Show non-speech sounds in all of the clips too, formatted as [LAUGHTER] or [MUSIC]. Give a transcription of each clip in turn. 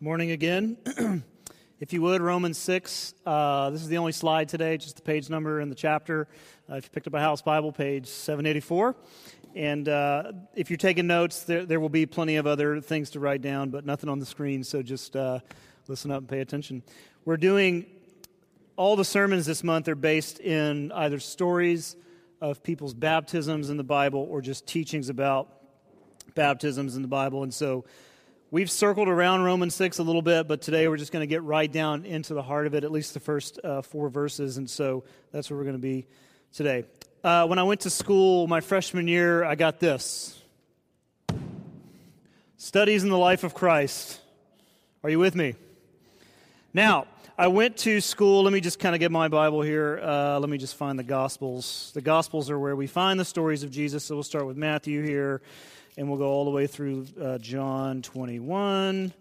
Morning again. [CLEARS THROAT] if you would, Romans 6. Uh, this is the only slide today, just the page number and the chapter. Uh, if you picked up a house Bible, page 784. And uh, if you're taking notes, there, there, will be plenty of other things to write down, but nothing on the screen, so just uh, listen up and pay attention. We're doing all the sermons this month are based in either stories of people's baptisms in the Bible or just teachings about baptisms in the Bible. And so We've circled around Romans 6 a little bit, but today we're just going to get right down into the heart of it, at least the first uh, four verses. And so that's where we're going to be today. Uh, when I went to school my freshman year, I got this Studies in the Life of Christ. Are you with me? Now, I went to school. Let me just kind of get my Bible here. Uh, let me just find the Gospels. The Gospels are where we find the stories of Jesus. So we'll start with Matthew here and we'll go all the way through uh, John 21.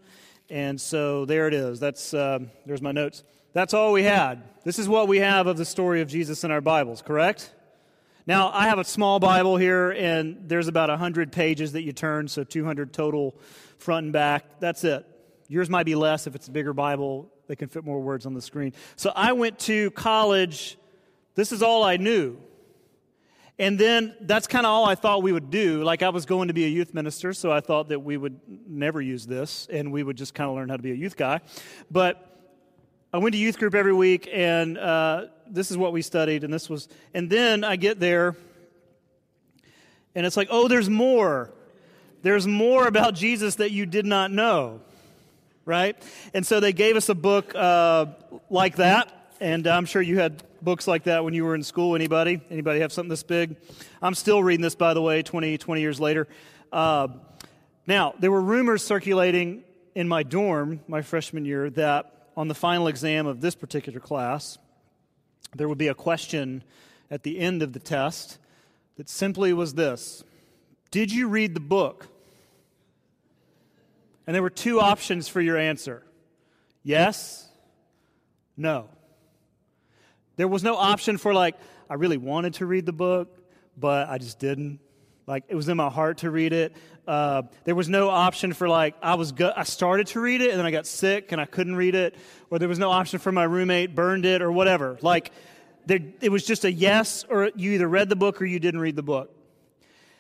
And so there it is. That's um, there's my notes. That's all we had. This is what we have of the story of Jesus in our Bibles, correct? Now, I have a small Bible here, and there's about 100 pages that you turn, so 200 total front and back. That's it. Yours might be less if it's a bigger Bible. They can fit more words on the screen. So I went to college. This is all I knew. And then that's kind of all I thought we would do. Like I was going to be a youth minister, so I thought that we would never use this and we would just kind of learn how to be a youth guy. But I went to youth group every week, and uh, this is what we studied, and this was. And then I get there, and it's like, oh, there's more. There's more about Jesus that you did not know, right? And so they gave us a book uh, like that, and I'm sure you had books like that when you were in school? Anybody? Anybody have something this big? I'm still reading this, by the way, 20, 20 years later. Uh, now, there were rumors circulating in my dorm my freshman year that on the final exam of this particular class, there would be a question at the end of the test that simply was this Did you read the book? And there were two options for your answer yes, no. There was no option for, like, I really wanted to read the book, but I just didn't. Like, it was in my heart to read it. Uh, there was no option for, like, I was go- I started to read it and then I got sick and I couldn't read it. Or there was no option for my roommate burned it or whatever. Like, there, it was just a yes, or you either read the book or you didn't read the book.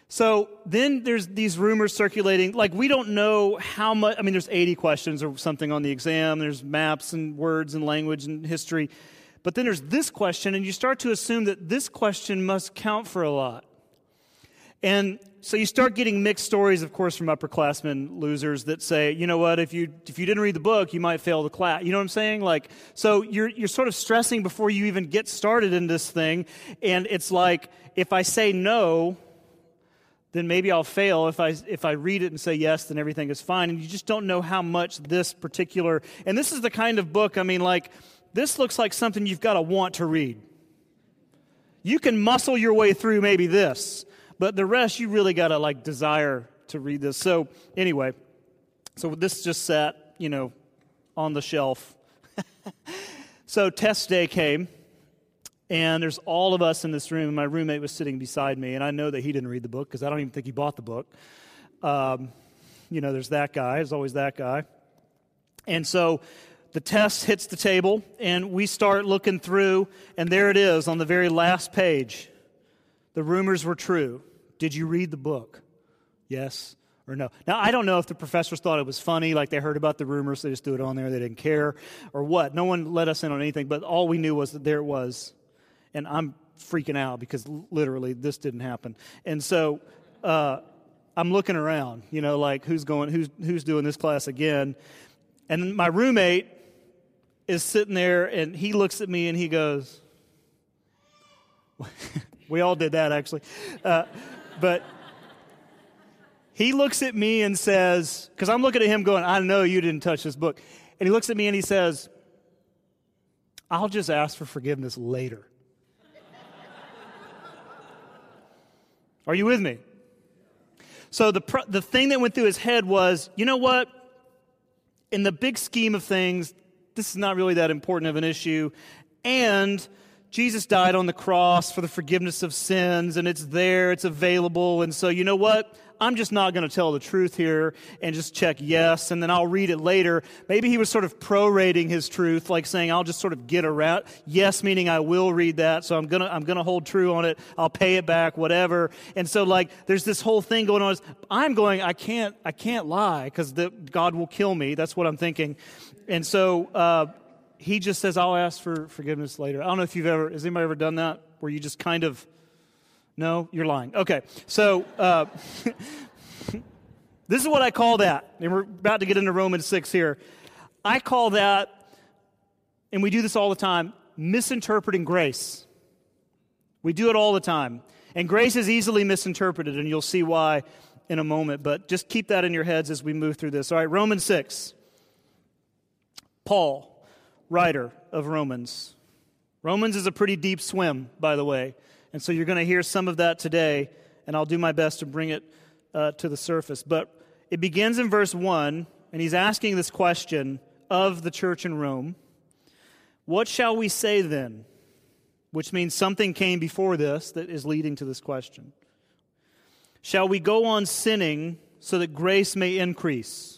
So then there's these rumors circulating. Like, we don't know how much. I mean, there's 80 questions or something on the exam. There's maps and words and language and history. But then there's this question, and you start to assume that this question must count for a lot. And so you start getting mixed stories, of course, from upperclassmen losers that say, you know what, if you if you didn't read the book, you might fail the class. You know what I'm saying? Like, so you're you're sort of stressing before you even get started in this thing, and it's like if I say no, then maybe I'll fail. If I if I read it and say yes, then everything is fine. And you just don't know how much this particular and this is the kind of book. I mean, like this looks like something you've got to want to read. You can muscle your way through maybe this, but the rest you really got to like desire to read this. So, anyway, so this just sat, you know, on the shelf. [LAUGHS] so, test day came, and there's all of us in this room. My roommate was sitting beside me, and I know that he didn't read the book because I don't even think he bought the book. Um, you know, there's that guy, there's always that guy. And so the test hits the table, and we start looking through, and there it is on the very last page. The rumors were true. Did you read the book? Yes or no? Now, I don't know if the professors thought it was funny, like they heard about the rumors, they just threw it on there, they didn't care, or what. No one let us in on anything, but all we knew was that there it was. And I'm freaking out because literally this didn't happen. And so, uh, I'm looking around, you know, like who's going, who's, who's doing this class again. And my roommate is sitting there and he looks at me and he goes, [LAUGHS] We all did that actually. Uh, but he looks at me and says, Because I'm looking at him going, I know you didn't touch this book. And he looks at me and he says, I'll just ask for forgiveness later. Are you with me? So the, the thing that went through his head was, you know what? In the big scheme of things, this is not really that important of an issue. And Jesus died on the cross for the forgiveness of sins, and it's there, it's available. And so, you know what? I'm just not going to tell the truth here and just check yes, and then I'll read it later. Maybe he was sort of prorating his truth, like saying, I'll just sort of get around. Yes, meaning I will read that, so I'm going to I'm to hold true on it. I'll pay it back, whatever. And so, like, there's this whole thing going on. I'm going, I can't, I can't lie because God will kill me. That's what I'm thinking. And so, uh, he just says, I'll ask for forgiveness later. I don't know if you've ever, has anybody ever done that? Where you just kind of, no, you're lying. Okay, so uh, [LAUGHS] this is what I call that. And we're about to get into Romans 6 here. I call that, and we do this all the time, misinterpreting grace. We do it all the time. And grace is easily misinterpreted, and you'll see why in a moment. But just keep that in your heads as we move through this. All right, Romans 6. Paul writer of Romans. Romans is a pretty deep swim, by the way. And so you're going to hear some of that today, and I'll do my best to bring it uh, to the surface. But it begins in verse 1, and he's asking this question of the church in Rome What shall we say then? Which means something came before this that is leading to this question. Shall we go on sinning so that grace may increase?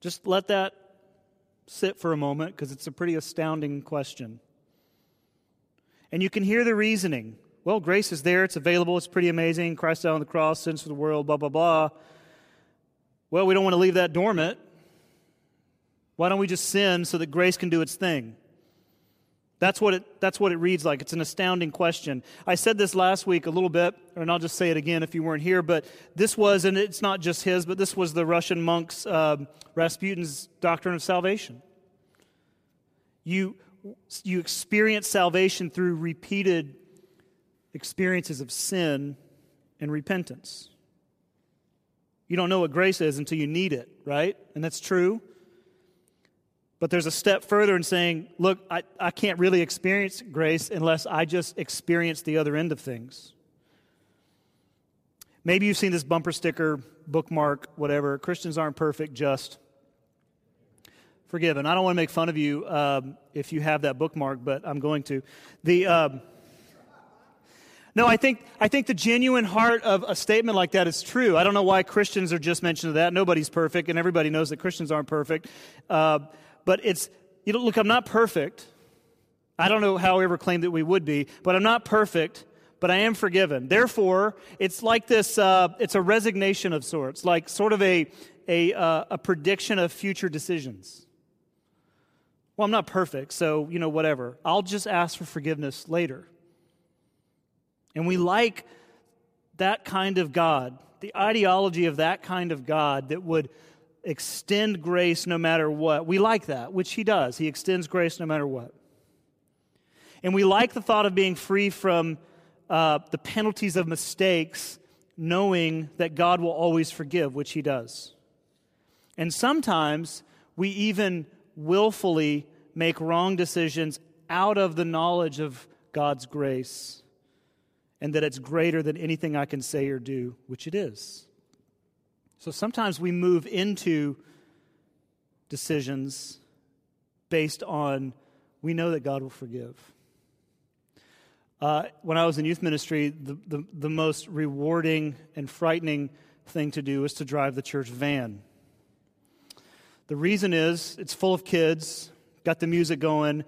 Just let that sit for a moment because it's a pretty astounding question. And you can hear the reasoning. Well, grace is there, it's available, it's pretty amazing. Christ died on the cross, sins for the world, blah, blah, blah. Well, we don't want to leave that dormant. Why don't we just sin so that grace can do its thing? That's what, it, that's what it reads like. It's an astounding question. I said this last week a little bit, and I'll just say it again if you weren't here, but this was, and it's not just his, but this was the Russian monk's, uh, Rasputin's doctrine of salvation. You, you experience salvation through repeated experiences of sin and repentance. You don't know what grace is until you need it, right? And that's true. But there's a step further in saying, look, I, I can't really experience grace unless I just experience the other end of things. Maybe you've seen this bumper sticker, bookmark, whatever. Christians aren't perfect, just forgiven. I don't want to make fun of you um, if you have that bookmark, but I'm going to. The. Um, no, I think, I think the genuine heart of a statement like that is true. I don't know why Christians are just mentioned that. Nobody's perfect, and everybody knows that Christians aren't perfect. Uh, but it's, you know, look, I'm not perfect. I don't know how I ever claimed that we would be, but I'm not perfect, but I am forgiven. Therefore, it's like this, uh, it's a resignation of sorts, like sort of a, a, uh, a prediction of future decisions. Well, I'm not perfect, so, you know, whatever. I'll just ask for forgiveness later. And we like that kind of God, the ideology of that kind of God that would extend grace no matter what. We like that, which he does. He extends grace no matter what. And we like the thought of being free from uh, the penalties of mistakes, knowing that God will always forgive, which he does. And sometimes we even willfully make wrong decisions out of the knowledge of God's grace and that it's greater than anything I can say or do, which it is. So sometimes we move into decisions based on we know that God will forgive. Uh, when I was in youth ministry, the, the, the most rewarding and frightening thing to do is to drive the church van. The reason is it's full of kids, got the music going.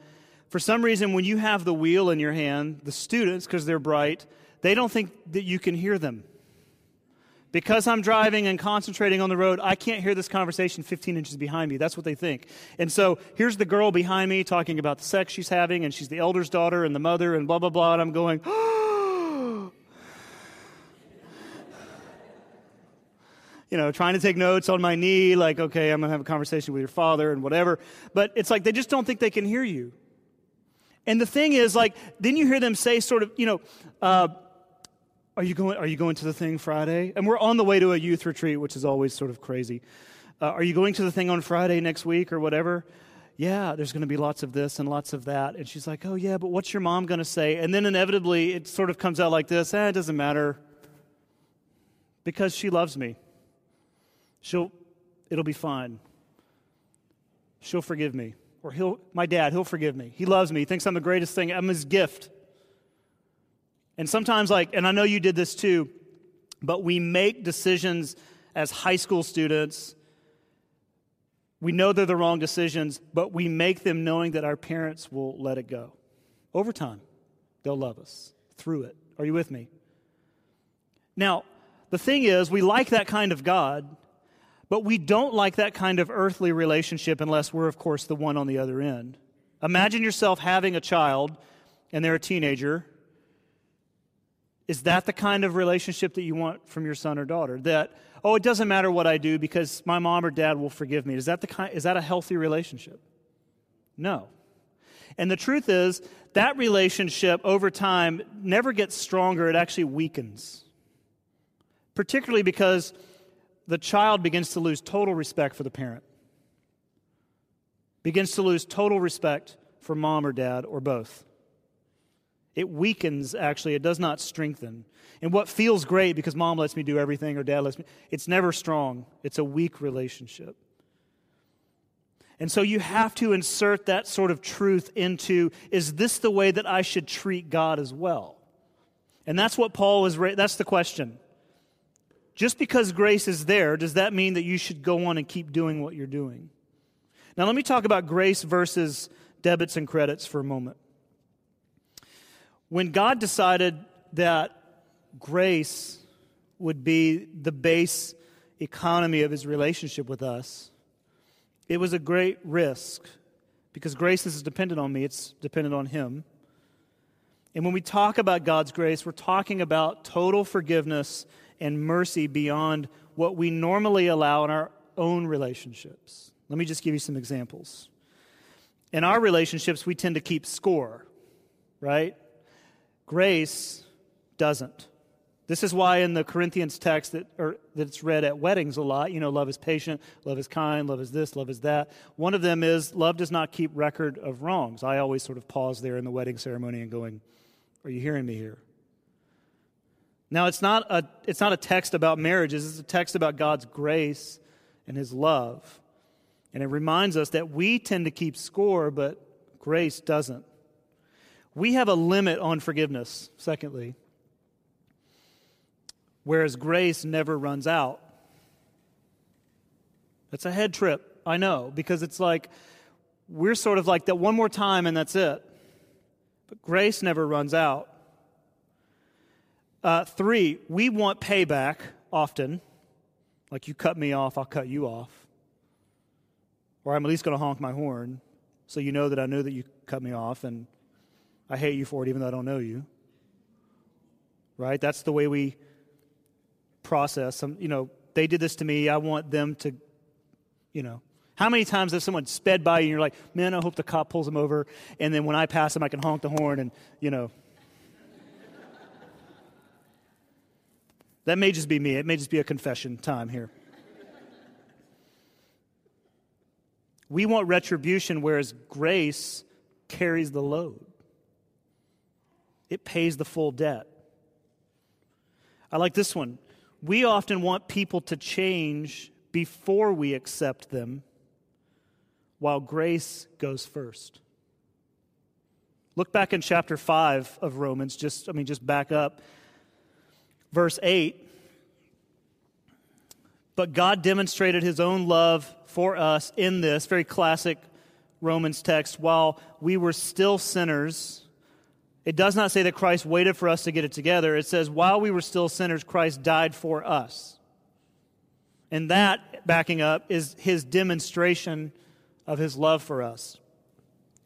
For some reason, when you have the wheel in your hand, the students, because they're bright, they don't think that you can hear them. Because I'm driving and concentrating on the road, I can't hear this conversation 15 inches behind me. That's what they think. And so here's the girl behind me talking about the sex she's having, and she's the elder's daughter and the mother, and blah, blah, blah. And I'm going, [GASPS] you know, trying to take notes on my knee, like, okay, I'm going to have a conversation with your father and whatever. But it's like they just don't think they can hear you. And the thing is, like, then you hear them say, sort of, you know, uh, are you going, are you going to the thing Friday? And we're on the way to a youth retreat, which is always sort of crazy. Uh, are you going to the thing on Friday next week or whatever? Yeah, there's going to be lots of this and lots of that. And she's like, oh, yeah, but what's your mom going to say? And then inevitably it sort of comes out like this eh, it doesn't matter because she loves me. She'll, it'll be fine. She'll forgive me. Or he'll, my dad, he'll forgive me. He loves me. He thinks I'm the greatest thing. I'm his gift. And sometimes, like, and I know you did this too, but we make decisions as high school students. We know they're the wrong decisions, but we make them knowing that our parents will let it go. Over time, they'll love us through it. Are you with me? Now, the thing is, we like that kind of God, but we don't like that kind of earthly relationship unless we're, of course, the one on the other end. Imagine yourself having a child and they're a teenager. Is that the kind of relationship that you want from your son or daughter? That, oh, it doesn't matter what I do because my mom or dad will forgive me. Is that, the kind, is that a healthy relationship? No. And the truth is, that relationship over time never gets stronger, it actually weakens. Particularly because the child begins to lose total respect for the parent, begins to lose total respect for mom or dad or both. It weakens, actually, it does not strengthen. And what feels great because mom lets me do everything or dad lets me, it's never strong. It's a weak relationship. And so you have to insert that sort of truth into is this the way that I should treat God as well? And that's what Paul is, that's the question. Just because grace is there, does that mean that you should go on and keep doing what you're doing? Now, let me talk about grace versus debits and credits for a moment. When God decided that grace would be the base economy of his relationship with us, it was a great risk because grace is dependent on me, it's dependent on him. And when we talk about God's grace, we're talking about total forgiveness and mercy beyond what we normally allow in our own relationships. Let me just give you some examples. In our relationships, we tend to keep score, right? Grace doesn't. This is why in the Corinthians text that, or, that's read at weddings a lot, you know, love is patient, love is kind, love is this, love is that. One of them is love does not keep record of wrongs. I always sort of pause there in the wedding ceremony and going, Are you hearing me here? Now, it's not a, it's not a text about marriages, it's a text about God's grace and His love. And it reminds us that we tend to keep score, but grace doesn't. We have a limit on forgiveness, secondly, whereas grace never runs out. That's a head trip, I know, because it's like we're sort of like that one more time and that's it. But grace never runs out. Uh, three, we want payback often. Like you cut me off, I'll cut you off. Or I'm at least going to honk my horn so you know that I know that you cut me off and I hate you for it even though I don't know you. Right? That's the way we process. Some, you know, they did this to me. I want them to, you know. How many times has someone sped by you and you're like, man, I hope the cop pulls them over. And then when I pass them, I can honk the horn and, you know, That may just be me. It may just be a confession time here. we want retribution, whereas grace carries the load, it pays the full debt. I like this one. We often want people to change before we accept them, while grace goes first. Look back in chapter 5 of Romans, just I mean just back up verse 8 But God demonstrated his own love for us in this very classic Romans text while we were still sinners. It does not say that Christ waited for us to get it together. It says, while we were still sinners, Christ died for us. And that, backing up, is his demonstration of his love for us.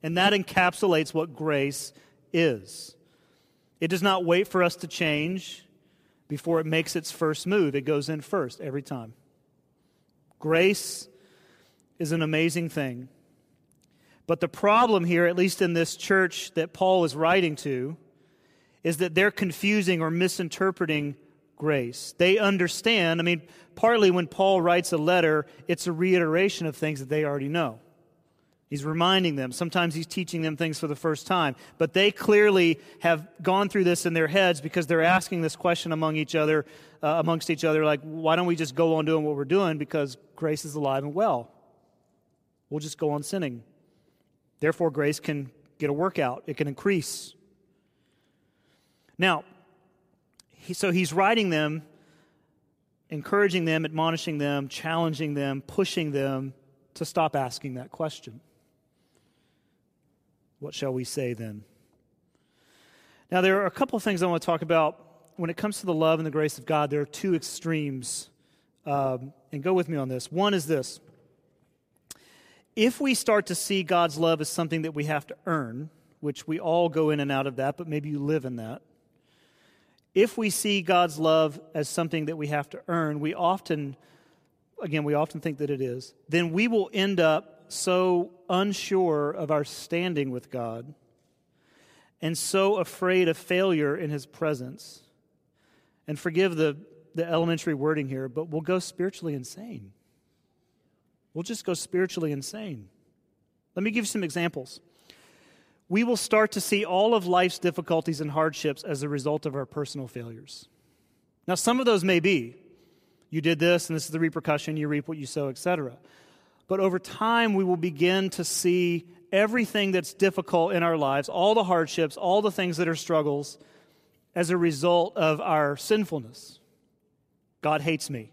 And that encapsulates what grace is. It does not wait for us to change, before it makes its first move. It goes in first every time. Grace is an amazing thing. But the problem here, at least in this church that Paul is writing to, is that they're confusing or misinterpreting grace. They understand, I mean, partly when Paul writes a letter, it's a reiteration of things that they already know. He's reminding them. Sometimes he's teaching them things for the first time. But they clearly have gone through this in their heads because they're asking this question among each other, uh, amongst each other, like, why don't we just go on doing what we're doing? Because grace is alive and well. We'll just go on sinning. Therefore, grace can get a workout, it can increase. Now, he, so he's writing them, encouraging them, admonishing them, challenging them, pushing them to stop asking that question. What shall we say then? Now, there are a couple of things I want to talk about. When it comes to the love and the grace of God, there are two extremes. Um, and go with me on this. One is this if we start to see God's love as something that we have to earn, which we all go in and out of that, but maybe you live in that. If we see God's love as something that we have to earn, we often, again, we often think that it is, then we will end up so unsure of our standing with God and so afraid of failure in His presence. And forgive the, the elementary wording here, but we'll go spiritually insane. We'll just go spiritually insane. Let me give you some examples. We will start to see all of life's difficulties and hardships as a result of our personal failures. Now, some of those may be you did this, and this is the repercussion, you reap what you sow, etc. But over time, we will begin to see everything that's difficult in our lives, all the hardships, all the things that are struggles, as a result of our sinfulness. God hates me.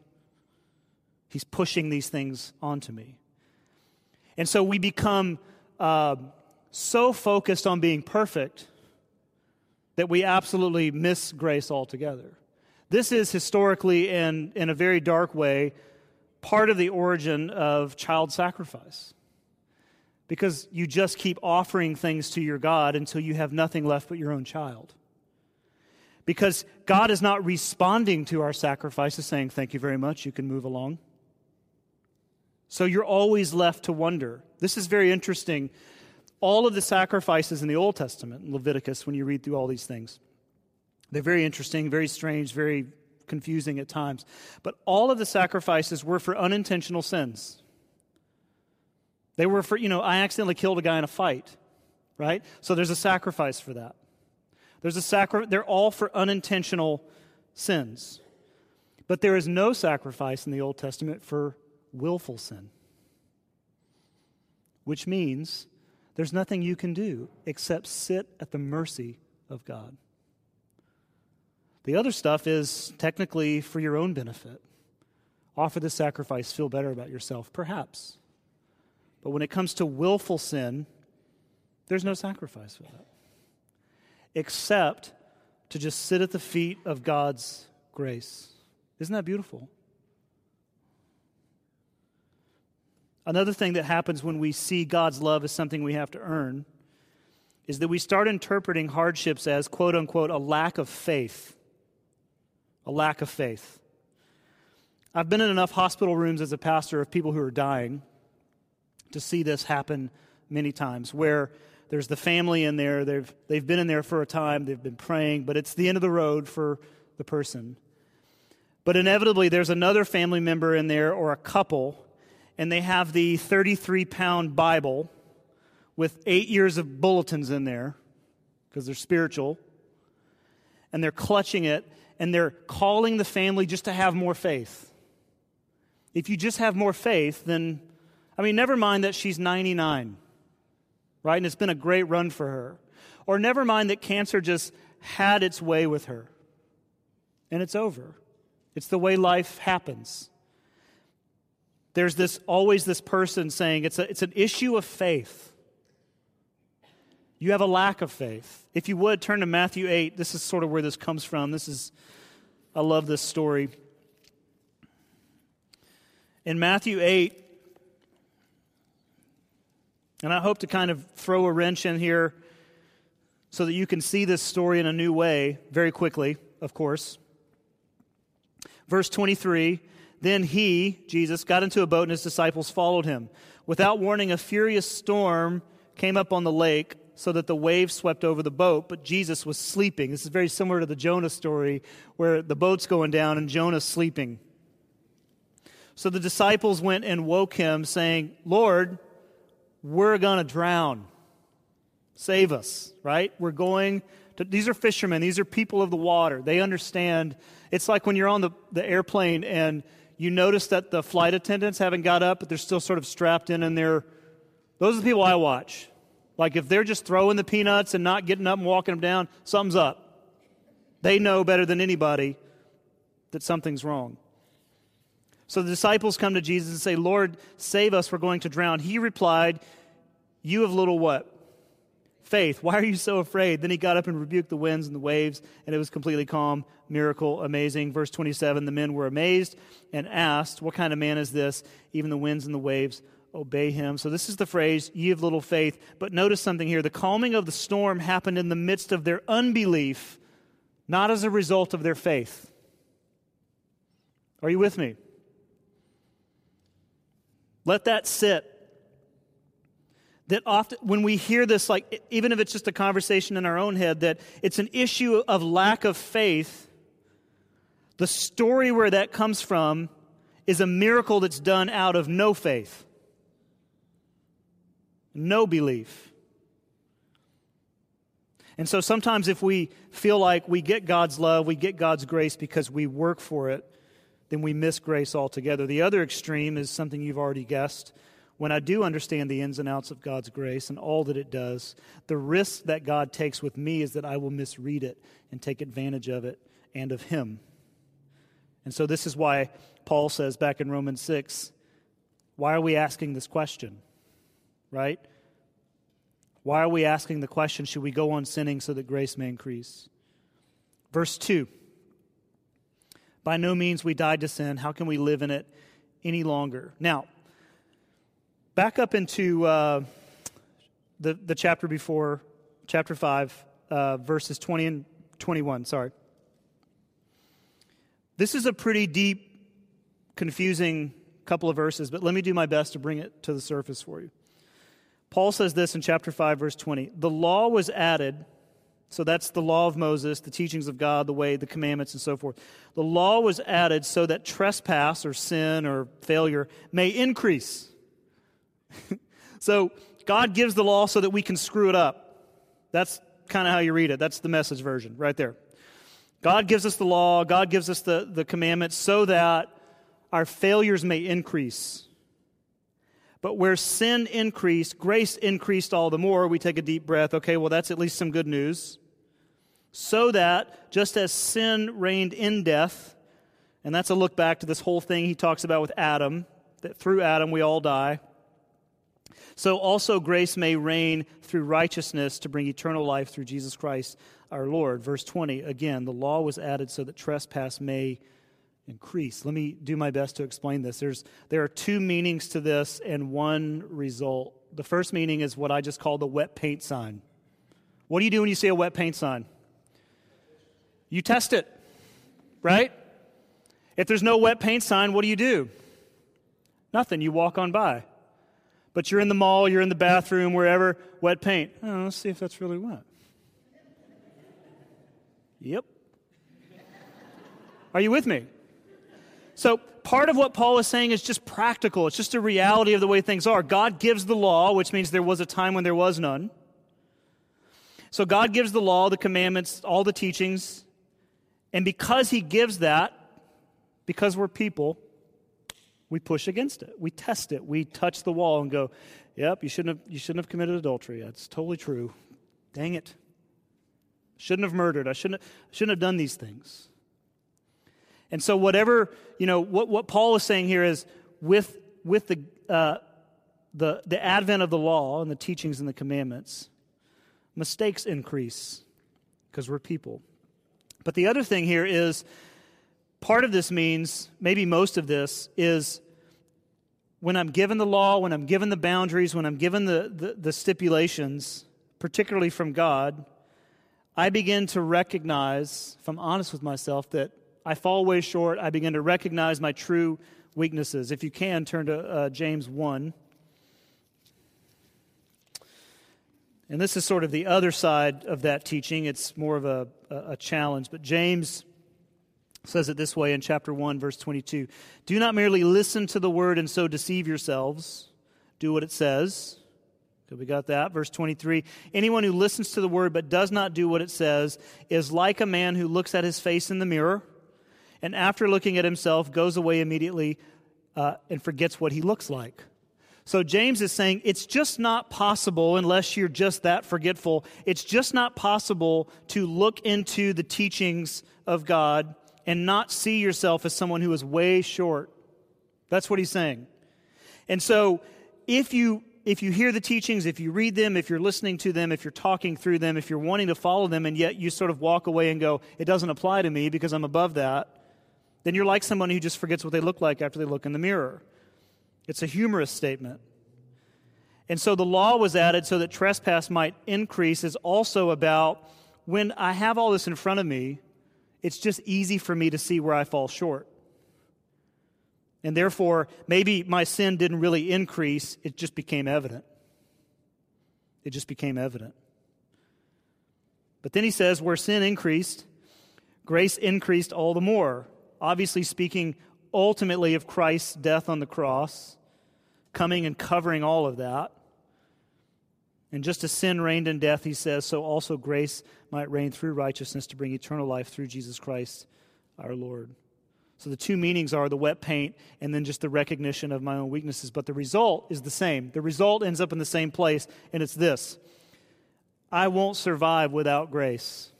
He's pushing these things onto me. And so we become uh, so focused on being perfect that we absolutely miss grace altogether. This is historically and in a very dark way part of the origin of child sacrifice. Because you just keep offering things to your God until you have nothing left but your own child. Because God is not responding to our sacrifices, saying, Thank you very much, you can move along. So you're always left to wonder. This is very interesting. All of the sacrifices in the Old Testament, Leviticus, when you read through all these things, they're very interesting, very strange, very confusing at times. But all of the sacrifices were for unintentional sins. They were for, you know, I accidentally killed a guy in a fight, right? So there's a sacrifice for that. There's a sacri- they're all for unintentional sins. But there is no sacrifice in the Old Testament for willful sin, which means there's nothing you can do except sit at the mercy of God. The other stuff is technically for your own benefit. Offer the sacrifice, feel better about yourself, perhaps. But when it comes to willful sin, there's no sacrifice for that. Except to just sit at the feet of God's grace. Isn't that beautiful? Another thing that happens when we see God's love as something we have to earn is that we start interpreting hardships as, quote unquote, a lack of faith. A lack of faith. I've been in enough hospital rooms as a pastor of people who are dying to see this happen many times, where there's the family in there, they've, they've been in there for a time, they've been praying, but it's the end of the road for the person. But inevitably, there's another family member in there or a couple and they have the 33 pound Bible with eight years of bulletins in there because they're spiritual. And they're clutching it and they're calling the family just to have more faith. If you just have more faith, then, I mean, never mind that she's 99, right? And it's been a great run for her. Or never mind that cancer just had its way with her and it's over. It's the way life happens there's this always this person saying it's, a, it's an issue of faith. You have a lack of faith. If you would turn to Matthew 8, this is sort of where this comes from. This is, I love this story. In Matthew 8, and I hope to kind of throw a wrench in here so that you can see this story in a new way very quickly, of course. Verse 23 then he, Jesus, got into a boat and his disciples followed him. Without warning, a furious storm came up on the lake so that the waves swept over the boat, but Jesus was sleeping. This is very similar to the Jonah story where the boat's going down and Jonah's sleeping. So the disciples went and woke him, saying, Lord, we're going to drown. Save us, right? We're going to, these are fishermen, these are people of the water. They understand. It's like when you're on the, the airplane and you notice that the flight attendants haven't got up, but they're still sort of strapped in in their. Those are the people I watch. Like if they're just throwing the peanuts and not getting up and walking them down, something's up. They know better than anybody that something's wrong. So the disciples come to Jesus and say, Lord, save us, we're going to drown. He replied, You have little what? Faith. Why are you so afraid? Then he got up and rebuked the winds and the waves, and it was completely calm. Miracle, amazing. Verse 27 The men were amazed and asked, What kind of man is this? Even the winds and the waves obey him. So this is the phrase, ye of little faith. But notice something here. The calming of the storm happened in the midst of their unbelief, not as a result of their faith. Are you with me? Let that sit. That often, when we hear this, like, even if it's just a conversation in our own head, that it's an issue of lack of faith, the story where that comes from is a miracle that's done out of no faith, no belief. And so sometimes if we feel like we get God's love, we get God's grace because we work for it, then we miss grace altogether. The other extreme is something you've already guessed. When I do understand the ins and outs of God's grace and all that it does, the risk that God takes with me is that I will misread it and take advantage of it and of Him. And so, this is why Paul says back in Romans 6 why are we asking this question? Right? Why are we asking the question, should we go on sinning so that grace may increase? Verse 2 by no means we died to sin. How can we live in it any longer? Now, back up into uh, the, the chapter before, chapter 5, uh, verses 20 and 21. Sorry. This is a pretty deep, confusing couple of verses, but let me do my best to bring it to the surface for you. Paul says this in chapter 5, verse 20 The law was added so that's the law of Moses, the teachings of God, the way, the commandments, and so forth. The law was added so that trespass or sin or failure may increase. [LAUGHS] so God gives the law so that we can screw it up. That's kind of how you read it. That's the message version right there. God gives us the law, God gives us the, the commandments so that our failures may increase. But where sin increased, grace increased all the more. We take a deep breath. Okay, well, that's at least some good news. So that just as sin reigned in death, and that's a look back to this whole thing he talks about with Adam, that through Adam we all die. So also grace may reign through righteousness to bring eternal life through Jesus Christ our Lord. Verse 20, again, the law was added so that trespass may increase. Let me do my best to explain this. There's, there are two meanings to this and one result. The first meaning is what I just call the wet paint sign. What do you do when you see a wet paint sign? You test it, right? If there's no wet paint sign, what do you do? Nothing. You walk on by. But you're in the mall, you're in the bathroom, wherever, wet paint. Oh, let's see if that's really wet. Yep. Are you with me? So, part of what Paul is saying is just practical. It's just a reality of the way things are. God gives the law, which means there was a time when there was none. So, God gives the law, the commandments, all the teachings. And because He gives that, because we're people, we push against it. We test it. We touch the wall and go, yep, you shouldn't have, you shouldn't have committed adultery. That's totally true. Dang it. Shouldn't have murdered. I shouldn't, shouldn't have done these things. And so, whatever, you know, what, what Paul is saying here is with, with the, uh, the, the advent of the law and the teachings and the commandments, mistakes increase because we're people. But the other thing here is part of this means, maybe most of this, is when I'm given the law, when I'm given the boundaries, when I'm given the, the, the stipulations, particularly from God, I begin to recognize, if I'm honest with myself, that I fall way short. I begin to recognize my true weaknesses. If you can, turn to uh, James 1. And this is sort of the other side of that teaching. It's more of a, a, challenge. But James says it this way in chapter 1, verse 22 Do not merely listen to the word and so deceive yourselves. Do what it says. We got that. Verse 23 Anyone who listens to the word but does not do what it says is like a man who looks at his face in the mirror and after looking at himself, goes away immediately uh, and forgets what he looks like. So James is saying it's just not possible, unless you're just that forgetful, it's just not possible to look into the teachings of God and not see yourself as someone who is way short. That's what he's saying. And so if you if you hear the teachings, if you read them, if you're listening to them, if you're talking through them, if you're wanting to follow them, and yet you sort of walk away and go, it doesn't apply to me because I'm above that, then you're like someone who just forgets what they look like after they look in the mirror. It's a humorous statement. And so the law was added so that trespass might increase, is also about when I have all this in front of me, it's just easy for me to see where I fall short. And therefore, maybe my sin didn't really increase, it just became evident. It just became evident. But then he says, where sin increased, grace increased all the more. Obviously, speaking ultimately of Christ's death on the cross, coming and covering all of that. And just as sin reigned in death, he says, so also grace might reign through righteousness to bring eternal life through Jesus Christ our Lord. So the two meanings are the wet paint and then just the recognition of my own weaknesses. But the result is the same. The result ends up in the same place, and it's this I won't survive without grace.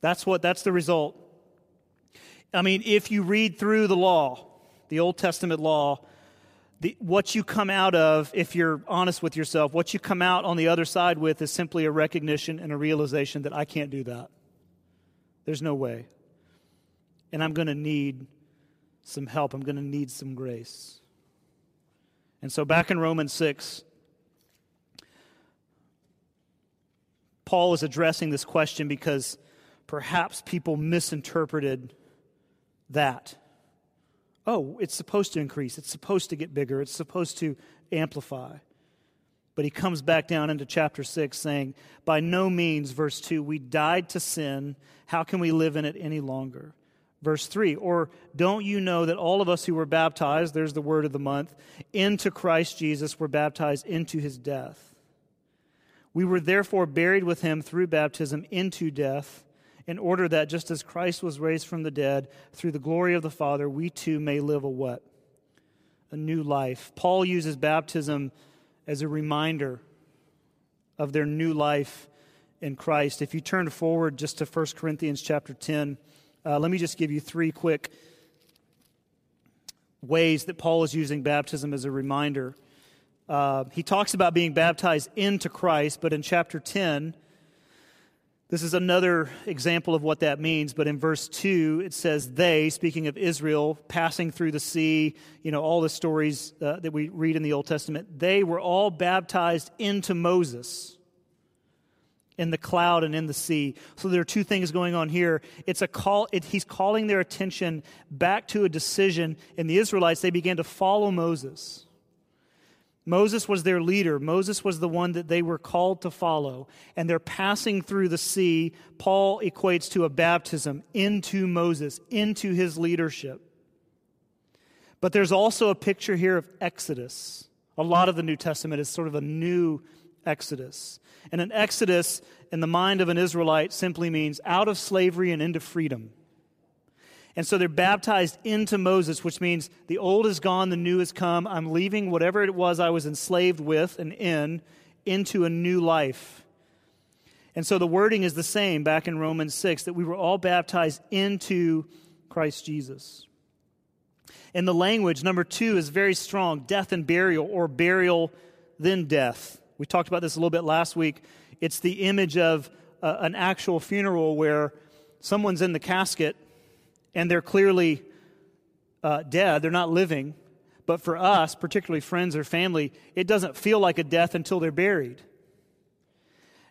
That's what that's the result. I mean, if you read through the law, the Old Testament law, the, what you come out of, if you're honest with yourself, what you come out on the other side with is simply a recognition and a realization that I can't do that. There's no way and I'm going to need some help. I'm going to need some grace. And so, back in Romans 6, Paul is addressing this question because perhaps people misinterpreted that. Oh, it's supposed to increase, it's supposed to get bigger, it's supposed to amplify. But he comes back down into chapter 6 saying, By no means, verse 2, we died to sin. How can we live in it any longer? Verse 3 Or don't you know that all of us who were baptized, there's the word of the month, into Christ Jesus were baptized into his death? We were therefore buried with him through baptism into death, in order that just as Christ was raised from the dead through the glory of the Father, we too may live a what? A new life. Paul uses baptism as a reminder of their new life in Christ. If you turn forward just to 1 Corinthians chapter 10, uh, let me just give you three quick ways that Paul is using baptism as a reminder. Uh, he talks about being baptized into Christ, but in chapter 10, this is another example of what that means. But in verse 2, it says, They, speaking of Israel, passing through the sea, you know, all the stories uh, that we read in the Old Testament, they were all baptized into Moses in the cloud and in the sea. So there are two things going on here. It's a call, it, he's calling their attention back to a decision. In the Israelites, they began to follow Moses. Moses was their leader. Moses was the one that they were called to follow. And they're passing through the sea. Paul equates to a baptism into Moses, into his leadership. But there's also a picture here of Exodus. A lot of the New Testament is sort of a new Exodus. And an Exodus in the mind of an Israelite simply means out of slavery and into freedom. And so they're baptized into Moses, which means the old is gone, the new has come. I'm leaving whatever it was I was enslaved with and in into a new life. And so the wording is the same back in Romans 6 that we were all baptized into Christ Jesus. And the language, number two, is very strong death and burial, or burial, then death. We talked about this a little bit last week. It's the image of uh, an actual funeral where someone's in the casket and they're clearly uh, dead, they're not living. But for us, particularly friends or family, it doesn't feel like a death until they're buried.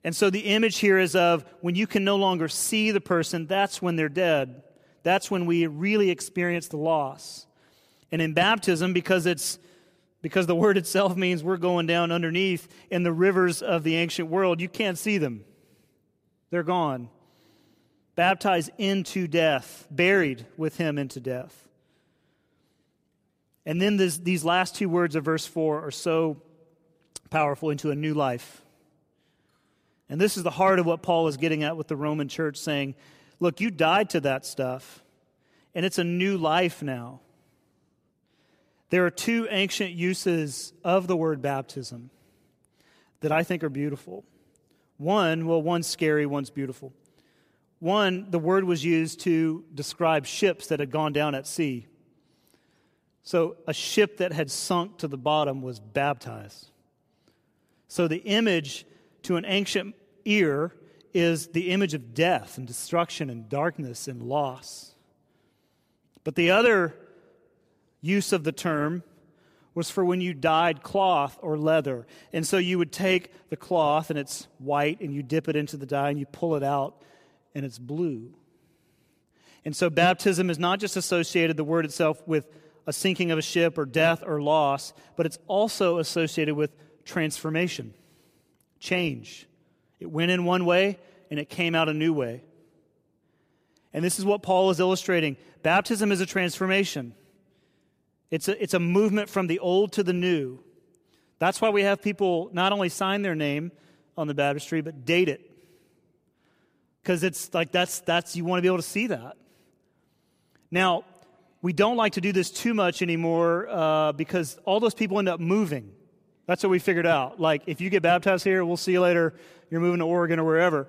And so the image here is of when you can no longer see the person, that's when they're dead. That's when we really experience the loss. And in baptism, because it's because the word itself means we're going down underneath in the rivers of the ancient world. You can't see them, they're gone. Baptized into death, buried with him into death. And then this, these last two words of verse 4 are so powerful into a new life. And this is the heart of what Paul is getting at with the Roman church, saying, Look, you died to that stuff, and it's a new life now. There are two ancient uses of the word baptism that I think are beautiful. One, well, one's scary, one's beautiful. One, the word was used to describe ships that had gone down at sea. So a ship that had sunk to the bottom was baptized. So the image to an ancient ear is the image of death and destruction and darkness and loss. But the other use of the term was for when you dyed cloth or leather. And so you would take the cloth and it's white and you dip it into the dye and you pull it out and it's blue. And so baptism is not just associated, the word itself, with a sinking of a ship or death or loss, but it's also associated with transformation, change. It went in one way and it came out a new way. And this is what Paul is illustrating. Baptism is a transformation. It's a, it's a movement from the old to the new. That's why we have people not only sign their name on the baptistry, but date it. Because it's like that's, that's, you want to be able to see that. Now, we don't like to do this too much anymore uh, because all those people end up moving. That's what we figured out. Like, if you get baptized here, we'll see you later. You're moving to Oregon or wherever.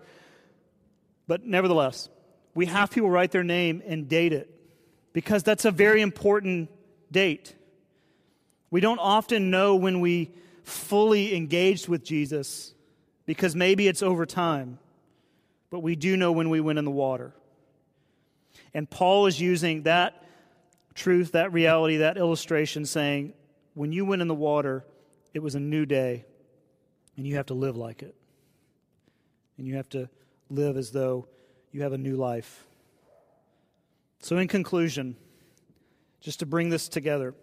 But nevertheless, we have people write their name and date it because that's a very important date. We don't often know when we fully engaged with Jesus because maybe it's over time, but we do know when we went in the water. And Paul is using that truth, that reality, that illustration, saying, when you went in the water, it was a new day, and you have to live like it. And you have to live as though you have a new life. So, in conclusion, just to bring this together.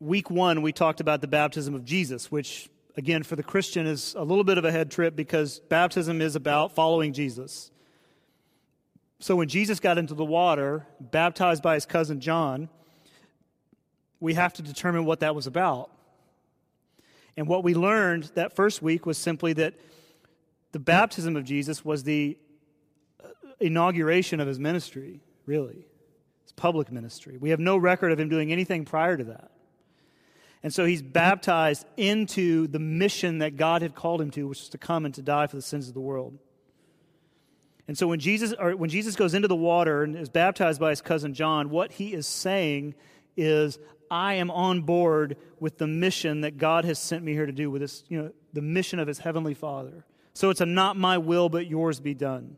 Week one, we talked about the baptism of Jesus, which, again, for the Christian is a little bit of a head trip because baptism is about following Jesus. So when Jesus got into the water, baptized by his cousin John, we have to determine what that was about. And what we learned that first week was simply that the baptism of Jesus was the uh, inauguration of his ministry, really his public ministry. We have no record of him doing anything prior to that. And so he's baptized into the mission that God had called him to, which was to come and to die for the sins of the world. And so when Jesus, or when Jesus goes into the water and is baptized by his cousin John, what he is saying is, I am on board with the mission that God has sent me here to do, with this, you know, the mission of his heavenly Father. So it's a not my will, but yours be done.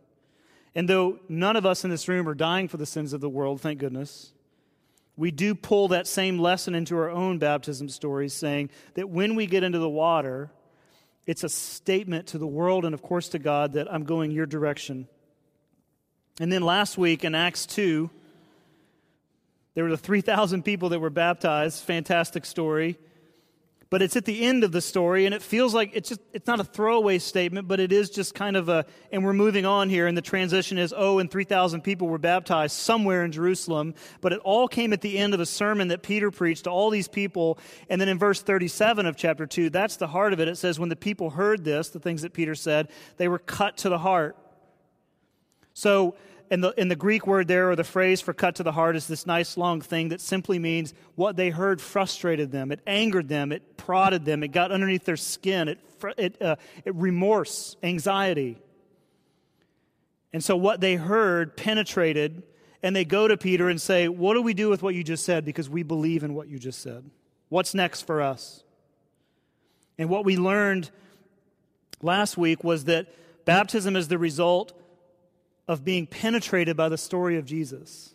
And though none of us in this room are dying for the sins of the world, thank goodness, we do pull that same lesson into our own baptism stories, saying that when we get into the water, it's a statement to the world and, of course, to God that I'm going your direction. And then last week in Acts 2, there were the 3,000 people that were baptized. Fantastic story but it's at the end of the story and it feels like it's just it's not a throwaway statement but it is just kind of a and we're moving on here and the transition is oh and 3000 people were baptized somewhere in jerusalem but it all came at the end of a sermon that peter preached to all these people and then in verse 37 of chapter 2 that's the heart of it. It says when the people heard this the things that peter said they were cut to the heart. So and the, and the Greek word there, or the phrase for cut to the heart, is this nice long thing that simply means what they heard frustrated them. It angered them. It prodded them. It got underneath their skin. It, it, uh, it remorse, anxiety. And so what they heard penetrated, and they go to Peter and say, What do we do with what you just said? Because we believe in what you just said. What's next for us? And what we learned last week was that baptism is the result of being penetrated by the story of Jesus.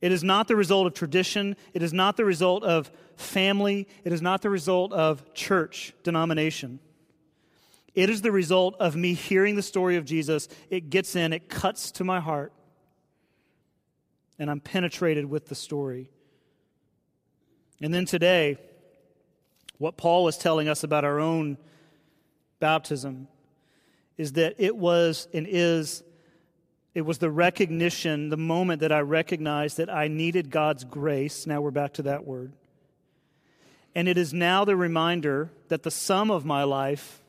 It is not the result of tradition. It is not the result of family. It is not the result of church denomination. It is the result of me hearing the story of Jesus. It gets in, it cuts to my heart, and I'm penetrated with the story. And then today, what Paul was telling us about our own baptism is that it was and is it was the recognition, the moment that I recognized that I needed God's grace. Now we're back to that word. And it is now the reminder that the sum of my life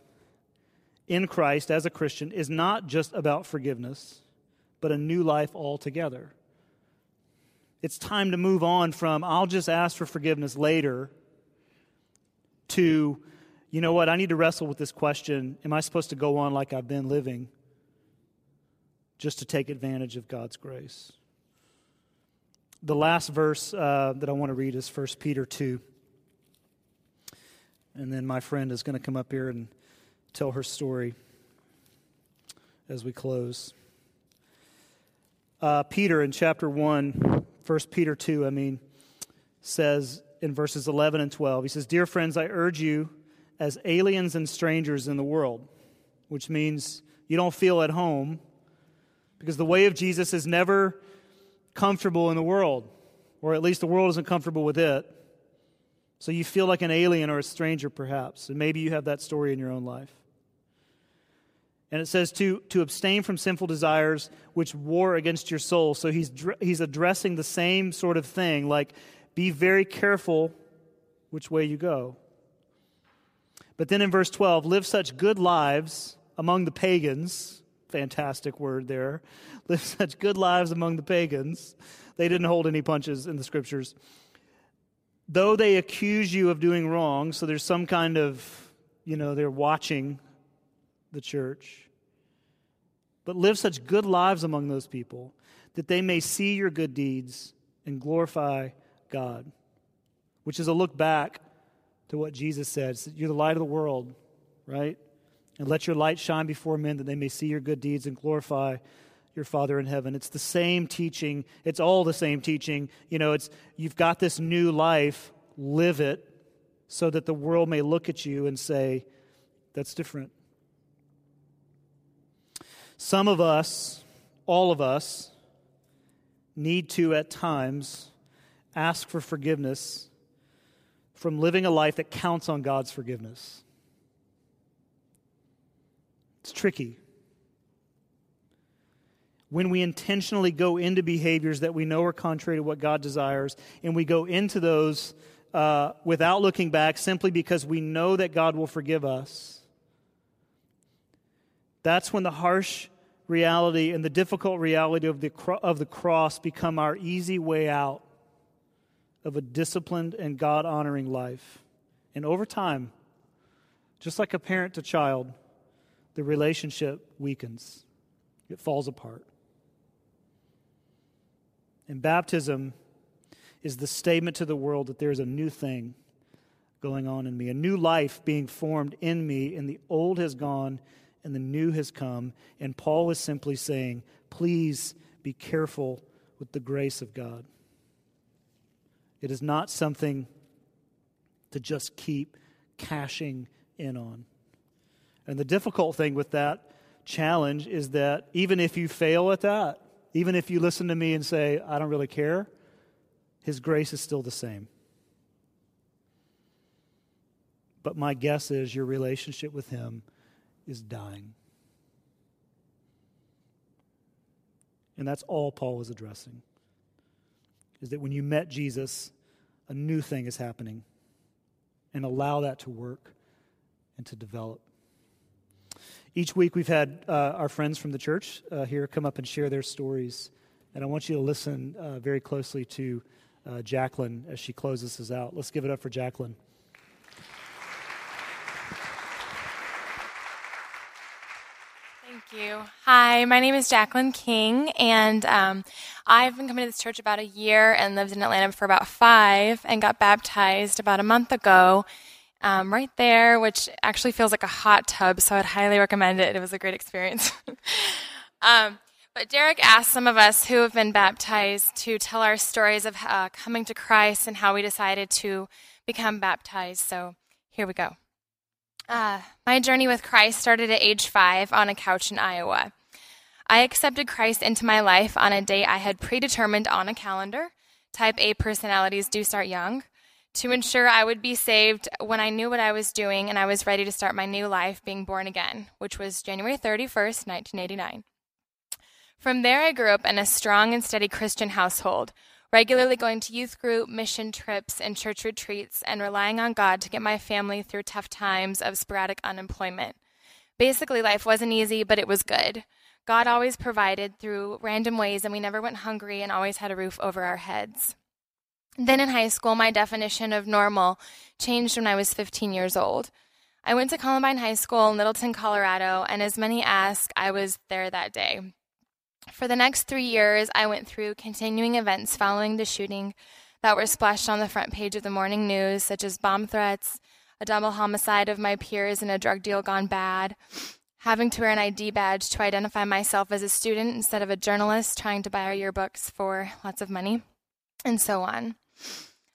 in Christ as a Christian is not just about forgiveness, but a new life altogether. It's time to move on from, I'll just ask for forgiveness later, to, you know what, I need to wrestle with this question Am I supposed to go on like I've been living just to take advantage of God's grace? The last verse uh, that I want to read is 1 Peter 2. And then my friend is going to come up here and tell her story as we close. Uh, Peter in chapter 1, 1 Peter 2, I mean, says in verses 11 and 12, he says, Dear friends, I urge you as aliens and strangers in the world, which means you don't feel at home because the way of Jesus is never comfortable in the world, or at least the world isn't comfortable with it. So you feel like an alien or a stranger, perhaps, and maybe you have that story in your own life. And it says to, to abstain from sinful desires which war against your soul. So he's, he's addressing the same sort of thing, like be very careful which way you go. But then in verse 12, live such good lives among the pagans. Fantastic word there. [LAUGHS] Live such good lives among the pagans. They didn't hold any punches in the scriptures. Though they accuse you of doing wrong, so there's some kind of, you know, they're watching the church. But live such good lives among those people that they may see your good deeds and glorify God, which is a look back to what Jesus said. You're the light of the world, right? And let your light shine before men that they may see your good deeds and glorify your Father in heaven. It's the same teaching. It's all the same teaching. You know, it's you've got this new life, live it so that the world may look at you and say, that's different. Some of us, all of us, need to at times ask for forgiveness from living a life that counts on God's forgiveness. It's tricky. When we intentionally go into behaviors that we know are contrary to what God desires, and we go into those uh, without looking back simply because we know that God will forgive us, that's when the harsh reality and the difficult reality of the, of the cross become our easy way out of a disciplined and God honoring life. And over time, just like a parent to child, the relationship weakens, it falls apart. And baptism is the statement to the world that there is a new thing going on in me, a new life being formed in me, and the old has gone and the new has come. And Paul is simply saying, please be careful with the grace of God. It is not something to just keep cashing in on. And the difficult thing with that challenge is that even if you fail at that, even if you listen to me and say, I don't really care, His grace is still the same. But my guess is your relationship with Him is dying. And that's all Paul was addressing. Is that when you met Jesus, a new thing is happening. And allow that to work and to develop. Each week, we've had uh, our friends from the church uh, here come up and share their stories. And I want you to listen uh, very closely to uh, Jacqueline as she closes us out. Let's give it up for Jacqueline. You. Hi, my name is Jacqueline King, and um, I've been coming to this church about a year and lived in Atlanta for about five and got baptized about a month ago. Um, right there, which actually feels like a hot tub, so I'd highly recommend it. It was a great experience. [LAUGHS] um, but Derek asked some of us who have been baptized to tell our stories of uh, coming to Christ and how we decided to become baptized. So here we go. Uh, my journey with Christ started at age five on a couch in Iowa. I accepted Christ into my life on a date I had predetermined on a calendar. Type A personalities do start young. To ensure I would be saved when I knew what I was doing and I was ready to start my new life being born again, which was January 31st, 1989. From there, I grew up in a strong and steady Christian household regularly going to youth group, mission trips, and church retreats, and relying on God to get my family through tough times of sporadic unemployment. Basically, life wasn't easy, but it was good. God always provided through random ways, and we never went hungry and always had a roof over our heads. Then in high school, my definition of normal changed when I was 15 years old. I went to Columbine High School in Littleton, Colorado, and as many ask, I was there that day. For the next three years, I went through continuing events following the shooting that were splashed on the front page of the morning news, such as bomb threats, a double homicide of my peers, and a drug deal gone bad, having to wear an ID badge to identify myself as a student instead of a journalist trying to buy our yearbooks for lots of money, and so on.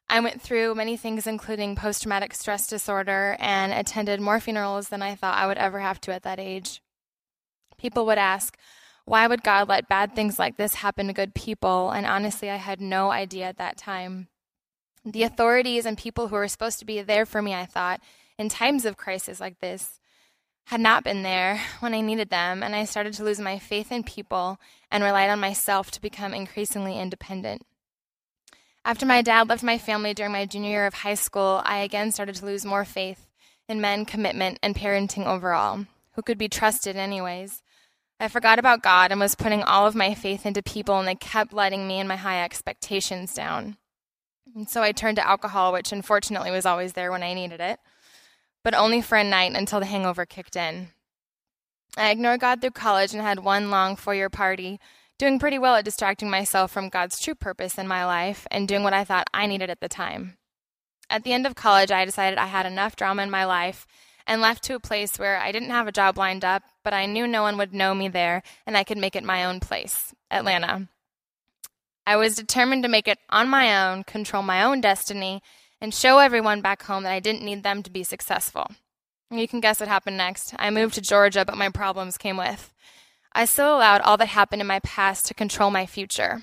I went through many things, including post traumatic stress disorder, and attended more funerals than I thought I would ever have to at that age. People would ask, why would God let bad things like this happen to good people? And honestly, I had no idea at that time. The authorities and people who were supposed to be there for me, I thought, in times of crisis like this, had not been there when I needed them, and I started to lose my faith in people and relied on myself to become increasingly independent. After my dad left my family during my junior year of high school, I again started to lose more faith in men, commitment, and parenting overall. Who could be trusted, anyways? I forgot about God and was putting all of my faith into people, and they kept letting me and my high expectations down. And so I turned to alcohol, which unfortunately was always there when I needed it, but only for a night until the hangover kicked in. I ignored God through college and had one long four year party, doing pretty well at distracting myself from God's true purpose in my life and doing what I thought I needed at the time. At the end of college, I decided I had enough drama in my life and left to a place where I didn't have a job lined up, but I knew no one would know me there and I could make it my own place, Atlanta. I was determined to make it on my own, control my own destiny, and show everyone back home that I didn't need them to be successful. You can guess what happened next. I moved to Georgia, but my problems came with. I still allowed all that happened in my past to control my future.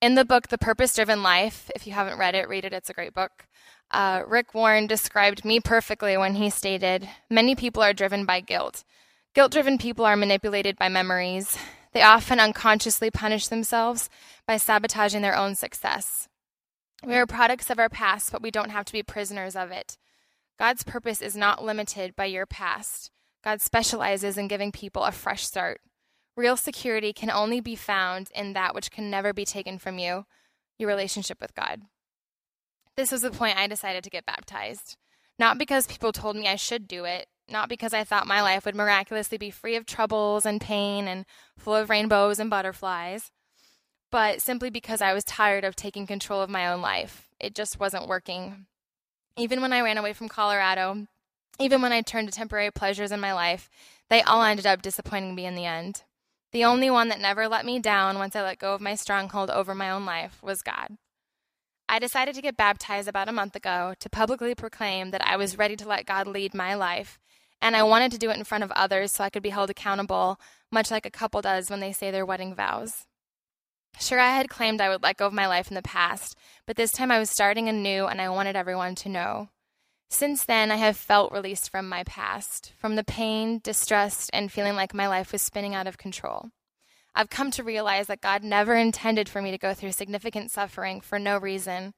In the book, The Purpose Driven Life, if you haven't read it, read it, it's a great book. Uh, Rick Warren described me perfectly when he stated Many people are driven by guilt. Guilt driven people are manipulated by memories. They often unconsciously punish themselves by sabotaging their own success. We are products of our past, but we don't have to be prisoners of it. God's purpose is not limited by your past. God specializes in giving people a fresh start. Real security can only be found in that which can never be taken from you your relationship with God. This was the point I decided to get baptized. Not because people told me I should do it, not because I thought my life would miraculously be free of troubles and pain and full of rainbows and butterflies, but simply because I was tired of taking control of my own life. It just wasn't working. Even when I ran away from Colorado, even when I turned to temporary pleasures in my life, they all ended up disappointing me in the end. The only one that never let me down once I let go of my stronghold over my own life was God. I decided to get baptized about a month ago to publicly proclaim that I was ready to let God lead my life, and I wanted to do it in front of others so I could be held accountable, much like a couple does when they say their wedding vows. Sure, I had claimed I would let go of my life in the past, but this time I was starting anew and I wanted everyone to know. Since then, I have felt released from my past, from the pain, distrust, and feeling like my life was spinning out of control. I've come to realize that God never intended for me to go through significant suffering for no reason.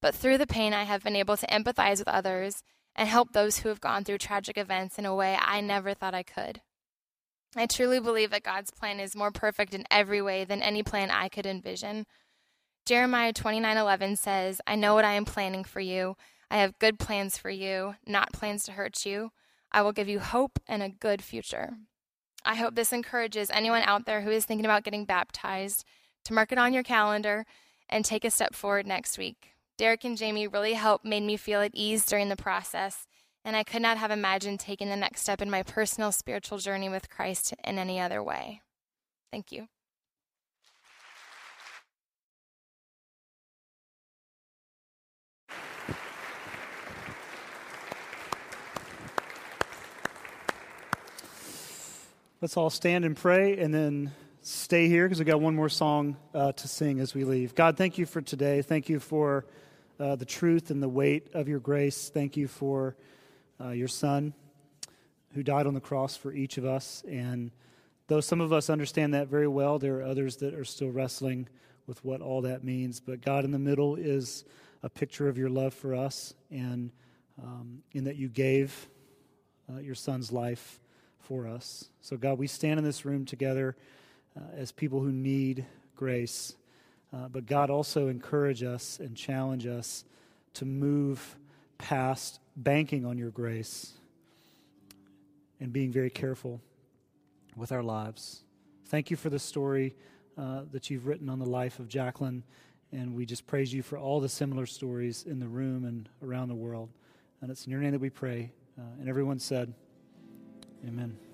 But through the pain, I have been able to empathize with others and help those who have gone through tragic events in a way I never thought I could. I truly believe that God's plan is more perfect in every way than any plan I could envision. Jeremiah 29:11 says, "I know what I am planning for you. I have good plans for you, not plans to hurt you. I will give you hope and a good future." I hope this encourages anyone out there who is thinking about getting baptized to mark it on your calendar and take a step forward next week. Derek and Jamie really helped made me feel at ease during the process, and I could not have imagined taking the next step in my personal spiritual journey with Christ in any other way. Thank you. Let's all stand and pray and then stay here because we've got one more song uh, to sing as we leave. God, thank you for today. Thank you for uh, the truth and the weight of your grace. Thank you for uh, your Son who died on the cross for each of us. And though some of us understand that very well, there are others that are still wrestling with what all that means. But God, in the middle is a picture of your love for us and um, in that you gave uh, your Son's life for us. So, God, we stand in this room together uh, as people who need grace. Uh, but God also encourage us and challenge us to move past banking on your grace and being very careful with our lives. Thank you for the story uh, that you've written on the life of Jacqueline, and we just praise you for all the similar stories in the room and around the world. And it's in your name that we pray. Uh, and everyone said, Amen.